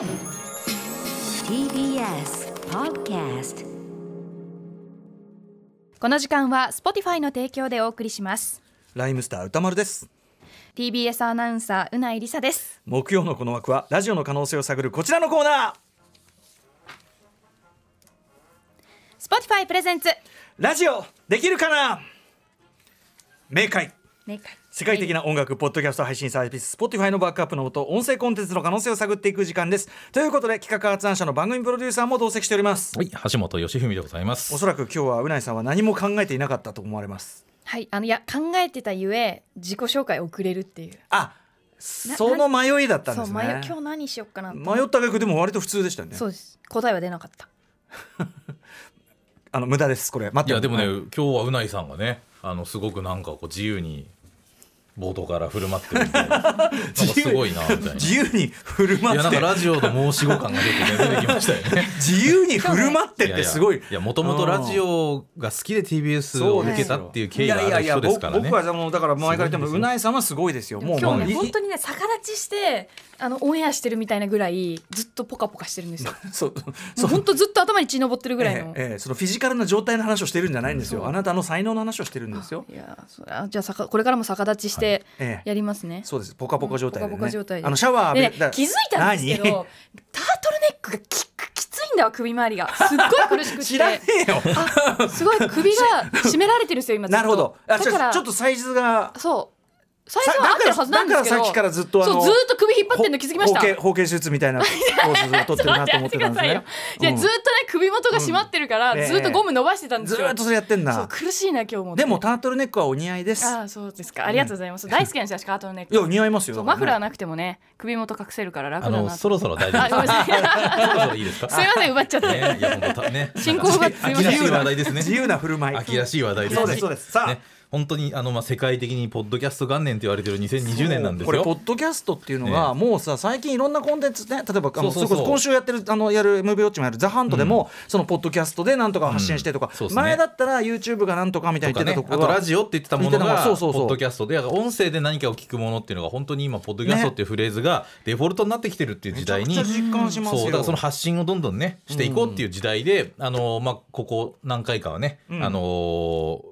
TBS Podcast この時間は Spotify の提供でお送りします。ライムスター歌丸です。TBS アナウンサーうないりさです。木曜のこの枠はラジオの可能性を探るこちらのコーナー。Spotify プレゼンツ。ラジオできるかな？明快。明快世界的な音楽、ポッドキャスト配信サービス Spotify のバックアップのもと音声コンテンツの可能性を探っていく時間です。ということで企画発案者の番組プロデューサーも同席しております。はい、橋本義文でございます。おそらく今日はうないさんは何も考えていなかったと思われます。はいあのいや考えてたゆえ自己紹介遅れるっていう。あその迷いだったんですそう迷ね今日何しよっかな迷った逆でも割と普通でしたよね。そうです。答えは出なかった。あの無駄ですこれ。待って。いやでもね、はい今日はうないさんがね、あのすごくなんかこう自由に冒頭から振る舞ってる んで、すごいなみたいな。自由に振るいやなんか舞ってラジオの申し子感が出てね出てきましたよね。自由に振る舞ってってすごい。いやもともとラジオが好きで TBS を受けたっていう経緯がある人ですからね。いやいやいや僕僕はもうだから前から言ってもすごいですよ。うないさんはすごいですよ。もう今日ね。本当にね逆立ちしてあのオンエアしてるみたいなぐらいずっとポカポカしてるんですよ。そうもう本当ずっと頭に血昇ってるぐらいの、ええええそのフィジカルな状態の話をしてるんじゃないんですよ、あなたの才能の話をしてるんですよ。いやそあじゃあさかこれからも逆立ちしてええ。やりますね、そうです。ポカポカ状態で、ね。ポカポカ状態で。あのシャワーね気づいたんですけ何？ど タートルネックがききついんだわ首周りが。すっごい苦しくて。知らねえよ。あすごい首が絞められてるんですよ今 なるほど。だからちょっとサイズがそう最初は合ってるはずなんですけどだからさっきからずっとあのずっと首引っ張ってるの気づきました？ほ包茎手術みたいなポーズを取ってるなと思ってたんですねいやずっとね首元が締まってるから、うんずっとゴム伸ばしてたんですよ、ずーっとそれやってんな苦しいな今日もでもタートルネックはお似合いですああそうですかありがとうございます、大好きなんですよスカートのネックいや似合いますよマフラーなくてもね首元隠せるから楽あだなそろそろ大丈夫ですか。すいません奪っちゃって、ね、いや本当たね。進行がすいません秋らしい話題ですね。自由な振る舞い秋らしい話題ですね。そうですそうですさあね、本当にあのまあ世界的にポッドキャスト元年と言われてる2020年なんですよ。これポッドキャストっていうのが、ねもうさ最近いろんなコンテンツね例えばあのそうそうそう。れこそ今週やってるあのやる MV ウォッチもやる「ザ・ハントでも、そのポッドキャストでなんとか発信してとか、前だったら YouTube がなんとかみたいとかね、に言ってたとこが、あとラジオって言ってたものがそうそうそう。ポッドキャストで音声で何かを聞くものっていうのが本当に今ポッドキャストっていうフレーズがデフォルトになってきてるっていう時代に実感しますよ。そうだからその発信をどんどんねしていこうっていう時代で、あのまあここ何回かはね、うん。あの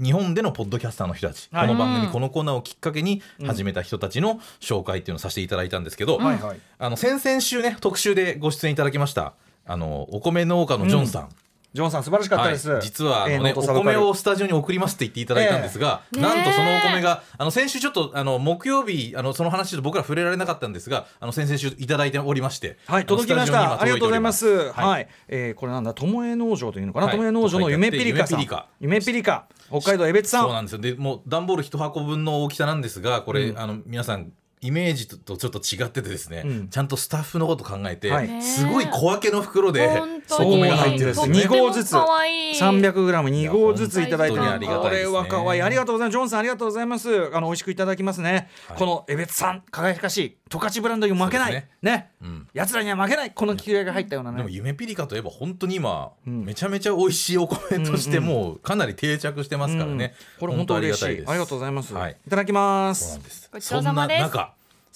日本でのポッドキャスターの人たち、はい。この番組、うん。このコーナーをきっかけに始めた人たちの紹介っていうのをさせていただいたんですけど、はいはいあの先々週ね特集でご出演いただきましたあのお米農家のジョンさん、ジョンさん素晴らしかったです、はい、実はあの、えーねお米をスタジオに送りますって言っていただいたんですが、ええなんとそのお米があの先週ちょっとあの木曜日あのその話と僕ら触れられなかったんですがあの先々週いただいておりましてはい、届きました。ありがとうございます。届はい。い、てえーこれなんだ、ともえ農場というのかな、はい。農場の夢ピリカさん。夢ピリカ。夢ピリカ、北海道江別さ。おりますそうんなんですよ。でもう段ボール一箱分の大きさなんですがこれ、うん。あの皆さんイメージとちょっと違っててですね、うん。ちゃんとスタッフのこと考えて、はい。すごい小分けの袋で本当おに米が入ってるんですよそうなんですね二合ずつ。とっても可愛い三百グラム二合ずついただいてありがた。いですねこれは可愛いありがとうございますジョンさんありがとうございます。あの美味しくいただきますね、はい。この江別さん輝かしい十勝ブランドにも負けない。ね。ね。うん。奴らには負けない。この気合が入ったようなね。でも夢ピリカといえば本当に今、うん。めちゃめちゃ美味しいお米としてもうかなり定着してますからね、うん。これ本当嬉しい。ありがとうございます、はい。い、ただきまそうなすんです。ごちそうさまです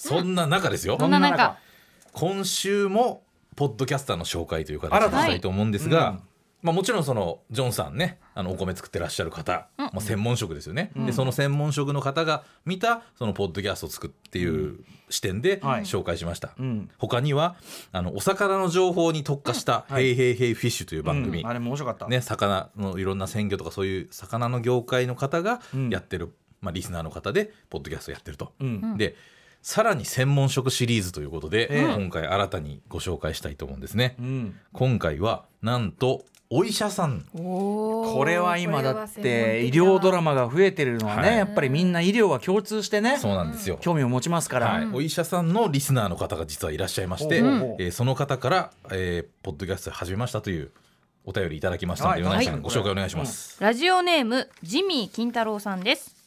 そんな中ですよ、そんな中。今週もポッドキャスターの紹介という形新たにしたいと思うんですが、うん。まあ、もちろんそのジョンさんねあのお米作ってらっしゃる方、まあ、専門職ですよね、でその専門職の方が見たそのポッドキャストを作っていう視点ではい。紹介しました、うん。他にはあのお魚の情報に特化した「はい。ヘイヘイヘイフィッシュ」という番組、うん。あれも面白かった、ね、魚のいろんな鮮魚とかそういう魚の業界の方がうん。やってる、まあ、リスナーの方でポッドキャストやってると。うん。でさらに専門職シリーズということで、ええ。今回新たにご紹介したいと思うんですね。うん。今回はなんとお医者さん。ここれは今だって医療ドラマが増えてるのはね、はい。やっぱりみんな医療は共通してねそうなんですよ。興味を持ちますから、はい、お医者さんのリスナーの方が実はいらっしゃいまして、ほうほうほうえーその方から、えーポッドキャスト始めましたというお便りいただきましたので、はい。米内さん、はいご紹介お願いします。ラジオネームジミー金太郎さんです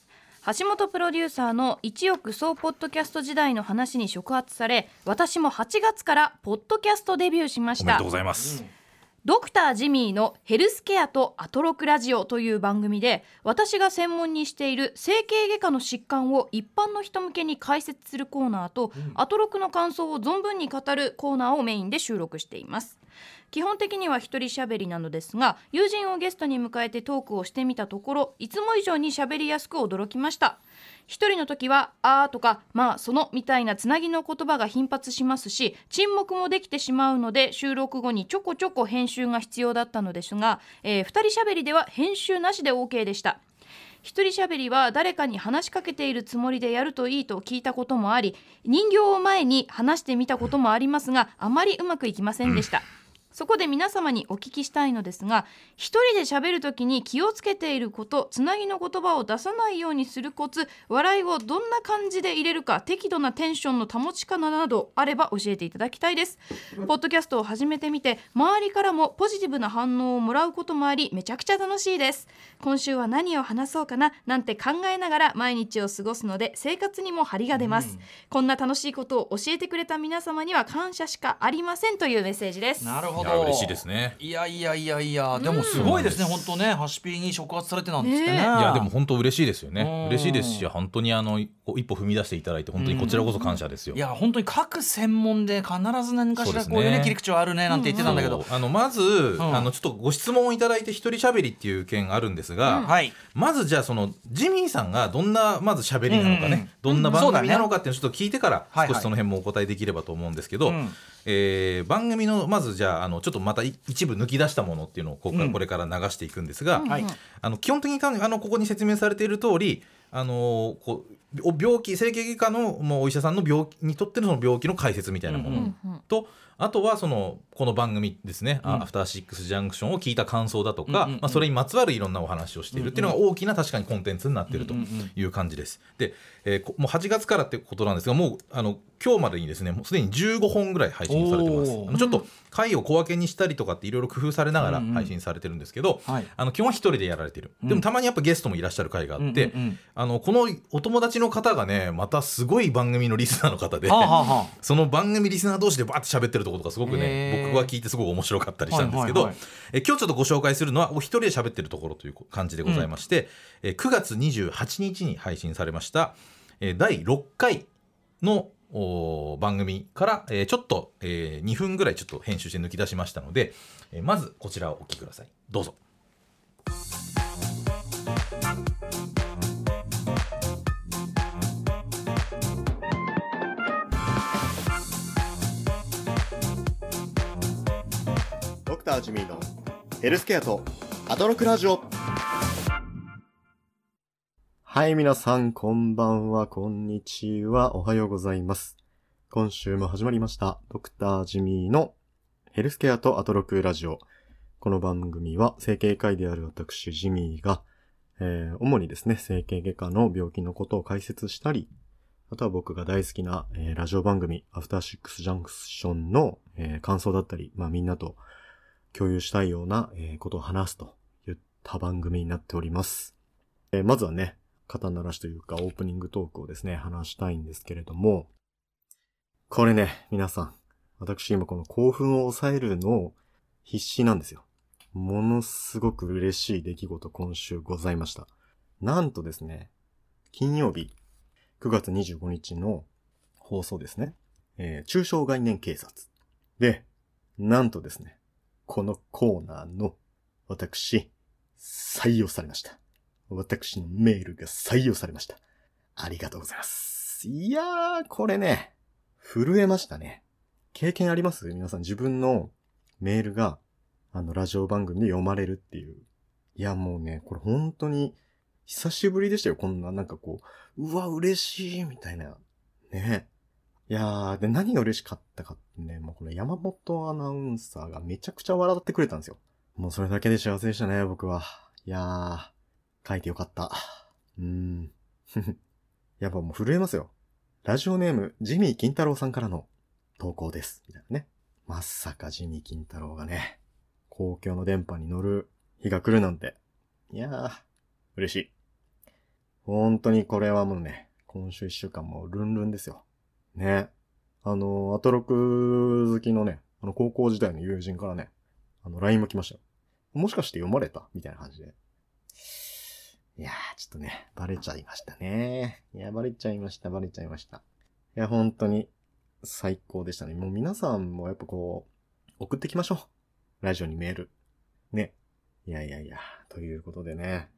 橋本プロデューサーの一億総ポッドキャスト時代の話に触発され私も8月からポッドキャストデビューしました。おめでとうございます。ドクタージミーのヘルスケアとアトロクラジオという番組で私が専門にしている整形外科の疾患を一般の人向けに解説するコーナーと、アトロクの感想を存分に語るコーナーをメインで収録しています基本的には一人喋りなのですが友人をゲストに迎えてトークをしてみたところいつも以上に喋りやすく驚きました。一人の時は「あー」とか「まあその」みたいなつなぎの言葉が頻発しますし沈黙もできてしまうので収録後にちょこちょこ編集が必要だったのですが、えー、人喋りでは編集なしで OK でした。一人喋りは誰かに話しかけているつもりでやるといいと聞いたこともあり人形を前に話してみたこともありますがあまりうまくいきませんでした、そこで皆様にお聞きしたいのですが一人で喋る時に気をつけていることつなぎの言葉を出さないようにするコツ笑いをどんな感じで入れるか適度なテンションの保ち方などあれば教えていただきたいです。ポッドキャストを始めてみて周りからもポジティブな反応をもらうこともありめちゃくちゃ楽しいです。今週は何を話そうかななんて考えながら毎日を過ごすので生活にも張りが出ます、こんな楽しいことを教えてくれた皆様には感謝しかありませんというメッセージです。なるほど。いや嬉しいですね。いやいやいやいやでもすごいですね本当ねハシピーに触発されてなんですってね。いやでも本当嬉しいですよね。うん。嬉しいですし本当にあのこう一歩踏み出していただいて本当にこちらこそ感謝ですよ。いや本当に各専門で必ず何かしらこういうね切り口はあるねなんて言ってたんだけど、あのまず、ん。あのちょっとご質問をいただいて一人喋りっていう件あるんですが、はい。まずじゃあそのジミーさんがどんなまず喋りなのかね、どんな番組なのかっていうのをちょっと聞いてから少しその辺もお答えできればと思うんですけど、うんえー番組のまずじゃああのちょっとまたい一部抜き出したものっていうのをこここれから流していくんですが、はい。あの基本的にかあのここに説明されている通りあのこうお病気整形外科のもうお医者さんの病気にとってのその病気の解説みたいなもの、うん。とあとはそのこの番組ですね、うん。アフターシックスジャンクションを聞いた感想だとか、うんうんうんまあ、それにまつわるいろんなお話をしている。っていうのが大きな確かにコンテンツになっているとうんうんうん。いう感じです。で、えーこもう8月からってことなんですがもうあの今日までにですねもうすでに15本ぐらい配信されてます。ちょっと回を小分けにしたりとかっていろいろ工夫されながらうんうん配信されてるんですけど、はい。あの基本は一人でやられてる、うん。でもたまにやっぱゲストもいらっしゃる回があって、うんうんうん。あのこのお友達の方がねまたすごい番組のリスナーの方で。はあはあはあその番組リスナー同士でバーって喋ってるところとかすごくへねー。僕は聞いてすごく面白かったりしたんですけど、はいはいはい。え今日ちょっとご紹介するのはお一人で喋ってるところという感じでございまして、え9月28日に配信されました、えー第6回のお番組から、えーちょっと、え2分ぐらいちょっと編集して抜き出しましたので、えーまずこちらをお聞きください。どうぞタージミーのヘルスケアとアトロクラジオはい、皆さん、こんばんは、こんにちは、おはようございます。今週も始まりました、ドクタージミーのヘルスケアとアトロクラジオ。この番組は、整形外である私、ジミーが、えー、主にですね、整形外科の病気のことを解説したり、あとは僕が大好きな、えーラジオ番組、アフターシックスジャンクションの、えー感想だったり、まあみんなと共有したいような、えことを話すといった番組になっております。えまずはね、肩慣らしというかオープニングトークをですね、話したいんですけれども、これね、皆さん、私今この興奮を抑えるのを必死なんですよ。ものすごく嬉しい出来事今週ございました。なんとですね、金曜日、9月25日の放送ですね。えー中小概念警察。で、なんとですね、このコーナーの私、採用されました。私のメールが採用されました。ありがとうございます。いやー、これね、震えましたね。経験あります？皆さん自分のメールが、あの、ラジオ番組で読まれるっていう。いや、もうね、これ本当に、久しぶりでしたよ。こんな、なんかこう、うわ、嬉しい、みたいな。ね。いやー、で、何が嬉しかったかってね、もうこの山本アナウンサーがめちゃくちゃ笑ってくれたんですよ。もうそれだけで幸せでしたね、僕は。いやー、書いてよかった。うーん。やっぱもう震えますよ。ラジオネーム、ジミー金太郎さんからの投稿です。みたいなね。まさかジミー金太郎がね、公共の電波に乗る日が来るなんて。いやー、嬉しい。本当にこれはもうね、今週一週間もルンルンですよ。ね。あの、アトロク好きのね、あの、高校時代の友人からね、あの、LINE も来ましたよ。もしかして読まれた？みたいな感じで。いやー、ちょっとね、バレちゃいましたね。いや、バレちゃいました、バレちゃいました。いや、本当に、最高でしたね。もう皆さんもやっぱこう、送ってきましょう。ラジオにメール。ね。いやいやいや、ということでね。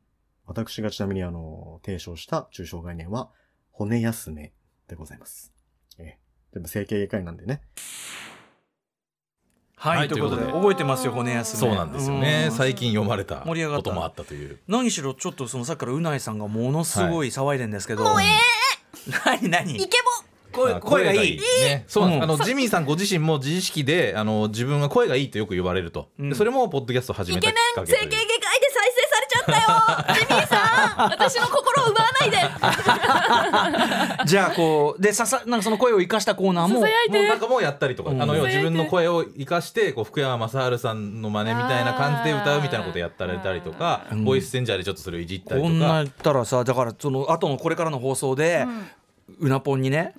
私がちなみにあの、提唱した抽象概念は、骨休めでございます。ええ。全部整形外科医なんでね。はい、はいということで覚えてますよ骨休めそうなんですよね、うん。最近読まれた盛り上がった。こともあったという。何しろちょっとそのさっきからうないさんがものすごい騒いでんですけど、もうえ何何？ーイケ声あ声がいい。ね、そうなんです。うん。あのジミーさんご自身も自意識であの自分が声がいいとよく言われると、うん。でそれもポッドキャストを始めたボイケきっかけという。メン整形外科ったよジミーさん。私の心を奪わないで。じゃあこうでささなんかその声を生かしたコーナーももうなんかもうやったりとか、うん。あの要は自分の声を生かしてこう福山雅治さんの真似みたいな感じで歌うみたいなことやったられたりとか、うん。ボイスチェンジャーでちょっとそれをいじったりことんなか言ったらさだからその後のこれからの放送で、うなぽんにね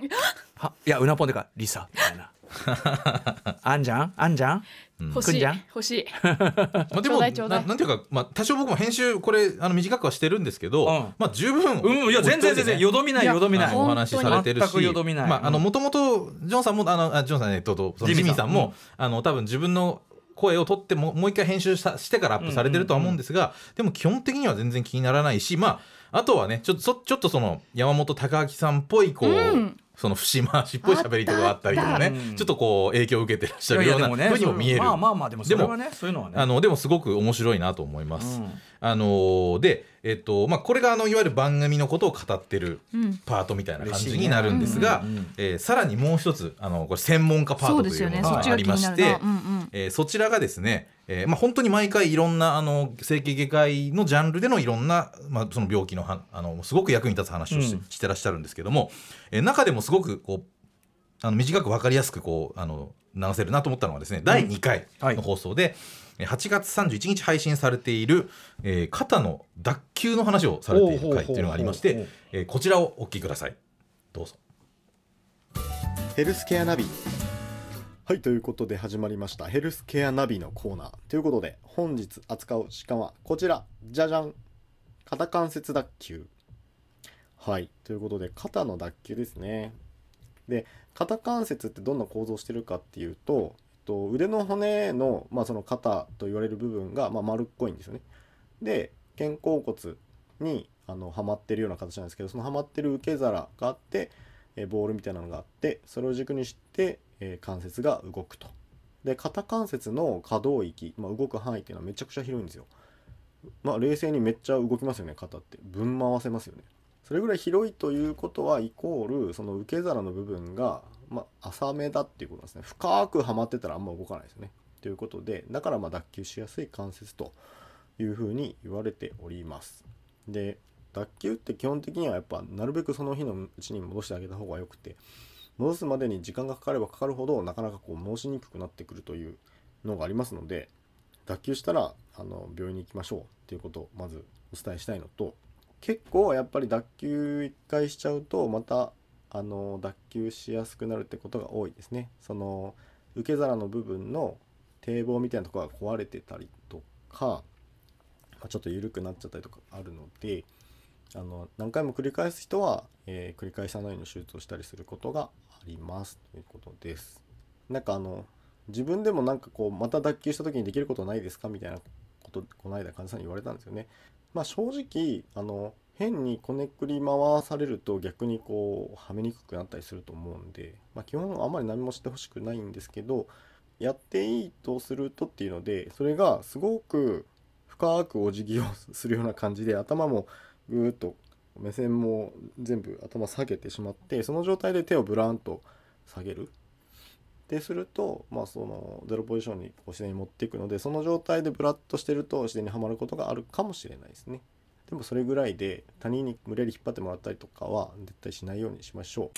はいやうなぽんでかリサみたいな。あんじゃん？あんじゃん？欲しい。欲しい。まあ、でもなんていうか、まあ、多少僕も編集これあの短くはしてるんですけど、うん。まあ十分うんいや全然全然よどみないよどみない。お話しされてるし全くよどみない。まああのもともとジョンさんもあのあジョンさんねととジジミーさんも、あの多分自分の声を取ってももう一回編集さしてからアップされてるとは思うんですが、でも基本的には全然気にならないしまああとはねちょっとそちょっとその山本隆明さんっぽいこう、うんその節回しっぽい喋りとかがあったりとかね。ちょっとこう影響を受けてらっしゃるようなふうにも見える。まあまあまあでもそれはね。そういうのはね。あのでもすごく面白いなと思います。うん。あのーで、えっとまあ、これがあのいわゆる番組のことを語ってるうん。パートみたいな感じになるんですが、うんうんうん。えーさらにもう一つあのこれ専門家パートというものがありましてな。うんうん。えーそちらがですね、えーまあ、本当に毎回いろんなあの整形外科医のジャンルでのいろんな、まあ、その病気のはあのすごく役に立つ話をし,、うん。してらっしゃるんですけども、えー中でもすごくこうあの短く分かりやすくこうあの流せるなと思ったのはですね、第2回はい。の放送で、えー8月31日配信されている、えー肩の脱臼の話をされている回っていうのがありまして、えーこちらをお聞きください。どうぞ。ヘルスケアナビ。はい、ということで始まりました。ヘルスケアナビのコーナー。ということで、本日扱う疾患はこちら。じゃじゃん。肩関節脱臼。はい、ということで、肩の脱臼ですね。で、肩関節ってどんな構造してるかっていうと、えっと、腕の骨の、まあ、その肩と言われる部分が、まあ、丸っこいんですよね。で、肩甲骨にあのはまってるような形なんですけど、そのはまってる受け皿があって、えーボールみたいなのがあってそれを軸にして、えー関節が動くと。で肩関節の可動域、まあ、動く範囲っていうのはめちゃくちゃ広いんですよ。まあ冷静にめっちゃ動きますよね肩って。ぶん回せますよね。それぐらい広いということはイコールその受け皿の部分が、まあ、浅めだっていうことなんですね。深くはまってたらあんま動かないですよね。ということでだからまあ脱臼しやすい関節というふうに言われております。で脱臼って基本的にはやっぱなるべくその日のうちに戻してあげた方がよくて戻すまでに時間がかかればかかるほどなかなかこう戻しにくくなってくるというのがありますので脱臼したらあの病院に行きましょうっていうことをまずお伝えしたいのと結構やっぱり脱臼一回しちゃうとまたあの脱臼しやすくなるってことが多いですね。その受け皿の部分の堤防みたいなところが壊れてたりとか、ま、ちょっと緩くなっちゃったりとかあるのであの何回も繰り返す人は、えー繰り返さないように手術をしたりすることがありますということです。なんかあの自分でもなんかこうまた脱臼した時にできることないですかみたいなことこの間患者さんに言われたんですよね。まあ正直あの変にこねくり回されると逆にこうはめにくくなったりすると思うんで、まあ、基本あんまり何もしてほしくないんですけどやっていいとするとっていうのでそれがすごく深くお辞儀をするような感じで頭もぐーっと目線も全部頭下げてしまってその状態で手をブランと下げる。ですると、まあ、そのゼロポジションにこう自然に持っていくのでその状態でブラッとしてると自然にはまることがあるかもしれないですね。でもそれぐらいで他人に無理やり引っ張ってもらったりとかは絶対しないようにしましょ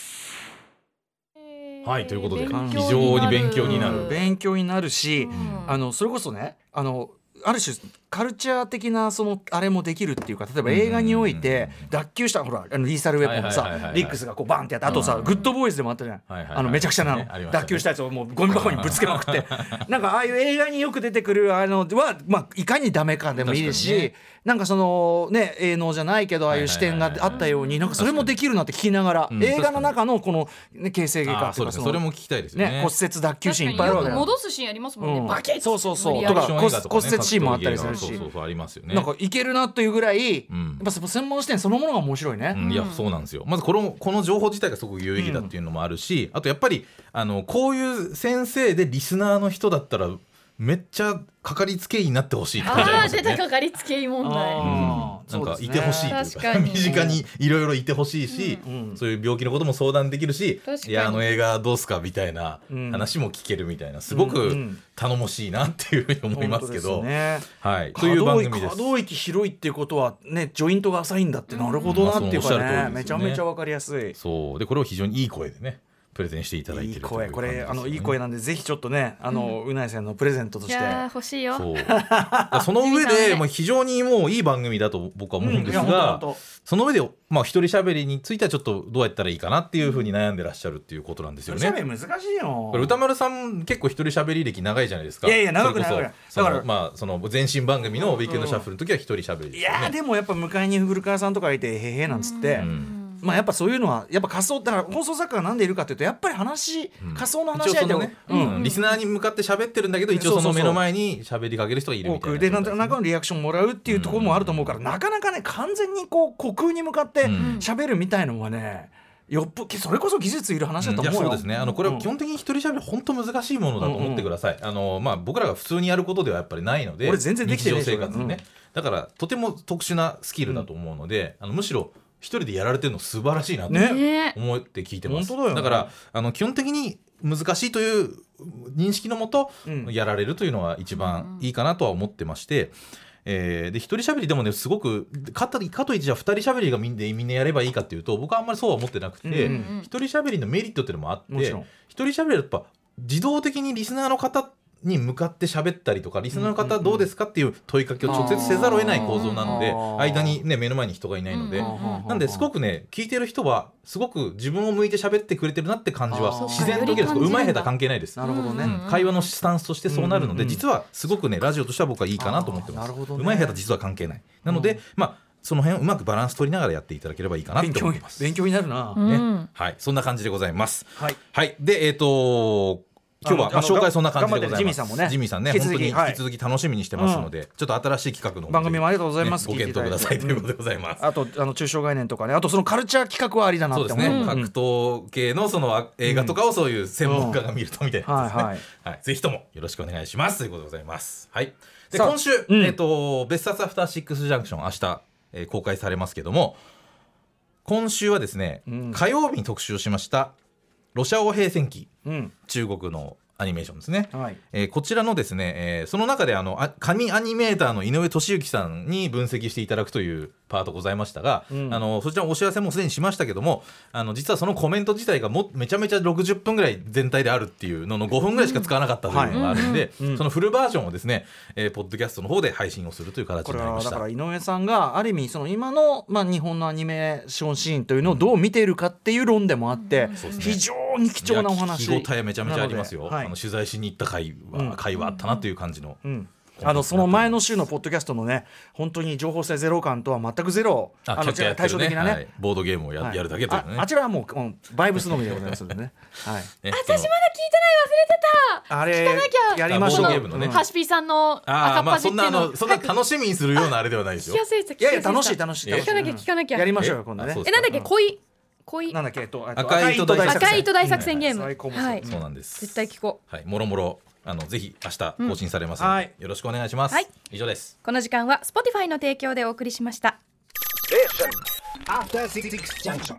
はいということで勉非常に勉強になる。勉強になるし、うん。あのそれこそねあのある種カルチャー的なそのあれもできるっていうか例えば映画において脱臼したほらあのリーサルウェポンさリックスがこうバンってやってあとさグッドボーイズでもあったじゃん。はいあのめちゃくちゃなの。脱臼したやつをもうゴミ箱にぶつけまくって。なんかああいう映画によく出てくるあのはまあいかにダメかでもいいしなんかそのね営農じゃないけどああいう視点があったようになんかそれもできるなって聞きながらうん映画の中のこのね形成外科あーそれも聞きたいですよね。ね骨折脱臼シーンいっぱいあるわけ戻すシーンありますもんね、うん。バケッそうそうそう。とか骨折シーンもあったりするし。そうそうそうありますよね。なんかいけるなというぐらい、んやっぱその専門視点そのものが面白いね。うん。いやそうなんですよ。まずこのこの情報自体がすごく有意義だっていうのもあるし、あとやっぱりあのこういう先生でリスナーの人だったらめっちゃかかりつけ医になってほしいって感じありああますよね。出たかかりつけ医問題。なんかいてほしいというか。確かに。身近にいろいろいてほしいし、うんそういう病気のことも相談できるし確かに。いやあの映画どうすかみたいなうん。話も聞けるみたいなすごくん頼もしいなっていうふうに思いますけど、はい、と可いう番組です。可。動域広いっていうことはねジョイントが浅いんだってなるほどなっていうかね。めちゃめちゃわかりやすい。そう。でこれを非常にいい声でねプレゼンしていただいていい声これあのいい声ななんでぜひちょっとねあのうないさんのプレゼントとして。いやー欲しいよ その上ジミーさんねでもう非常にもういい番組だと僕は思うんですが、その上でまあ一人喋りについてはちょっとどうやったらいいかなっていうふうに悩んでらっしゃるっていうことなんですよね。難しいよ。これ歌丸さん結構一人喋り歴長いじゃないですか。いやいや長く長いだからまあその前身番組のウィークエンドシャッフルの時は一人喋りですよね。いやーでもやっぱ迎えに古川さんとかいてへへなんつって。うんまあやっぱそういうのはやっぱ仮想だから放送作家がなんでいるかというとやっぱり話、うん。仮想の話し相手を、一応そのね、うん。うん。リスナーに向かって喋ってるんだけど一応その目の前に喋りかける人がいるみたいでなんとなくのリアクションもらうっていうところもあると思うから、なかなかね完全にこう虚空に向かってうん。喋るみたいのはねよっぽそれこそ技術いる話だと思うよ。そうですね。あのこれは基本的に一人喋り本当難しいものだと思ってください、あのまあ、僕らが普通にやることではやっぱりないので俺全然できてねえ日常生活でね、それだからとても特殊なスキルだと思うので、あのむしろ一人でやられてるの素晴らしいなと思って聞いてます、本当だよね。からあの基本的に難しいという認識のもと、うん。やられるというのは一番いいかなとは思ってまして、えーで一人喋りでもねすごくかたかといってじゃあ二人喋りがみんなみんなやればいいかっていうと僕はあんまりそうは思ってなくて、うんうん一人喋りのメリットっていうのもあって一人喋りはやっぱ自動的にリスナーの方に向かって喋ったりとかリスナーの方どうですかっていう問いかけを直接せざるを得ない構造なので間にね目の前に人がいないので。うんなんですごくね聞いてる人はすごく自分を向いて喋ってくれてるなって感じは自然と受けるうまい下手関係ないです、なるほどね、うん。会話のスタンスとしてそうなるので、実はすごくねラジオとしては僕はいいかなと思ってます。あーなるほどね。うまい下手実は関係ない。なので、まあその辺をうまくバランス取りながらやっていただければいいかなと思ってます。勉強になるな、うんね。はい。そんな感じでございます。はい。はい。でえっ、と今日はまあ紹介そんな感じでございます。ジミーさんもね。ジミーさんね。本当に引続き続き楽しみにしてますので、ちょっと新しい企画の方番組もありがとうございます。ねご検討くださいということでございます、あとあの抽象概念とかね。あとそのカルチャー企画はありだなって思うそうですね、格闘系のそのあ映画とかをそういう専門家が見るとみたいな。ですね、はい。ぜひともよろしくお願いします。とい。うことでございます。はい。で今週、うん。えっ、と別冊アフターシックスジャンクション明日、えー公開されますけども、今週はですね、うん。火曜日に特集をしましたロシア語平戦記うん。中国のアニメーションですね。はい。えーこちらのですね、えーその中であのあ紙アニメーターの井上俊之さんに分析していただくというパートございましたが、うん。あのそちらのお知らせもすでにしましたけどもあの実はそのコメント自体がもめちゃめちゃ60分ぐらい全体であるっていうのの5分ぐらいしか使わなかったというのがあるんで、うん。うん。そのフルバージョンをですね、えーポッドキャストの方で配信をするという形になりました。はだから。井上さんがある意味その今の、まあ、日本のアニメーションシーンというのをどう見ているかっていう論でもあって、そうですね。非常に貴重なお話。聞き応えめちゃめちゃありますよ、はい。あの取材しに行った回は、うん。回はあったなという感じの、うん。あのその前の週のポッドキャストのね本当に情報性ゼロ感とは全くゼロあの対照的なね、はい。ボードゲームをや,、はい。やるだけというね。ああちらはもうバイブスのみでございますのでね、はい、ね私まだ聞いてない忘れてた。あれ聞かなきゃやりましょう。ボードゲームのね。うんハシピーさんのああまあ赤っ端っていうそんなあののそんな楽しみにするようなあれではない。ですよい。やい。や楽しい。楽しい。え楽しい。聞かなきゃ聞かなきゃやりましょうよえ今度ねえなんだっけ恋恋なんだっけ？えっと赤い糸大作戦。赤い糸大作戦ゲーム。はい。そうなんです。絶対聞こう。はい、もろもろあのぜひ明日更新されますので、はい。よろしくお願いします。はい。以上です。この時間は Spotify の提供でお送りしました。After Six Junction.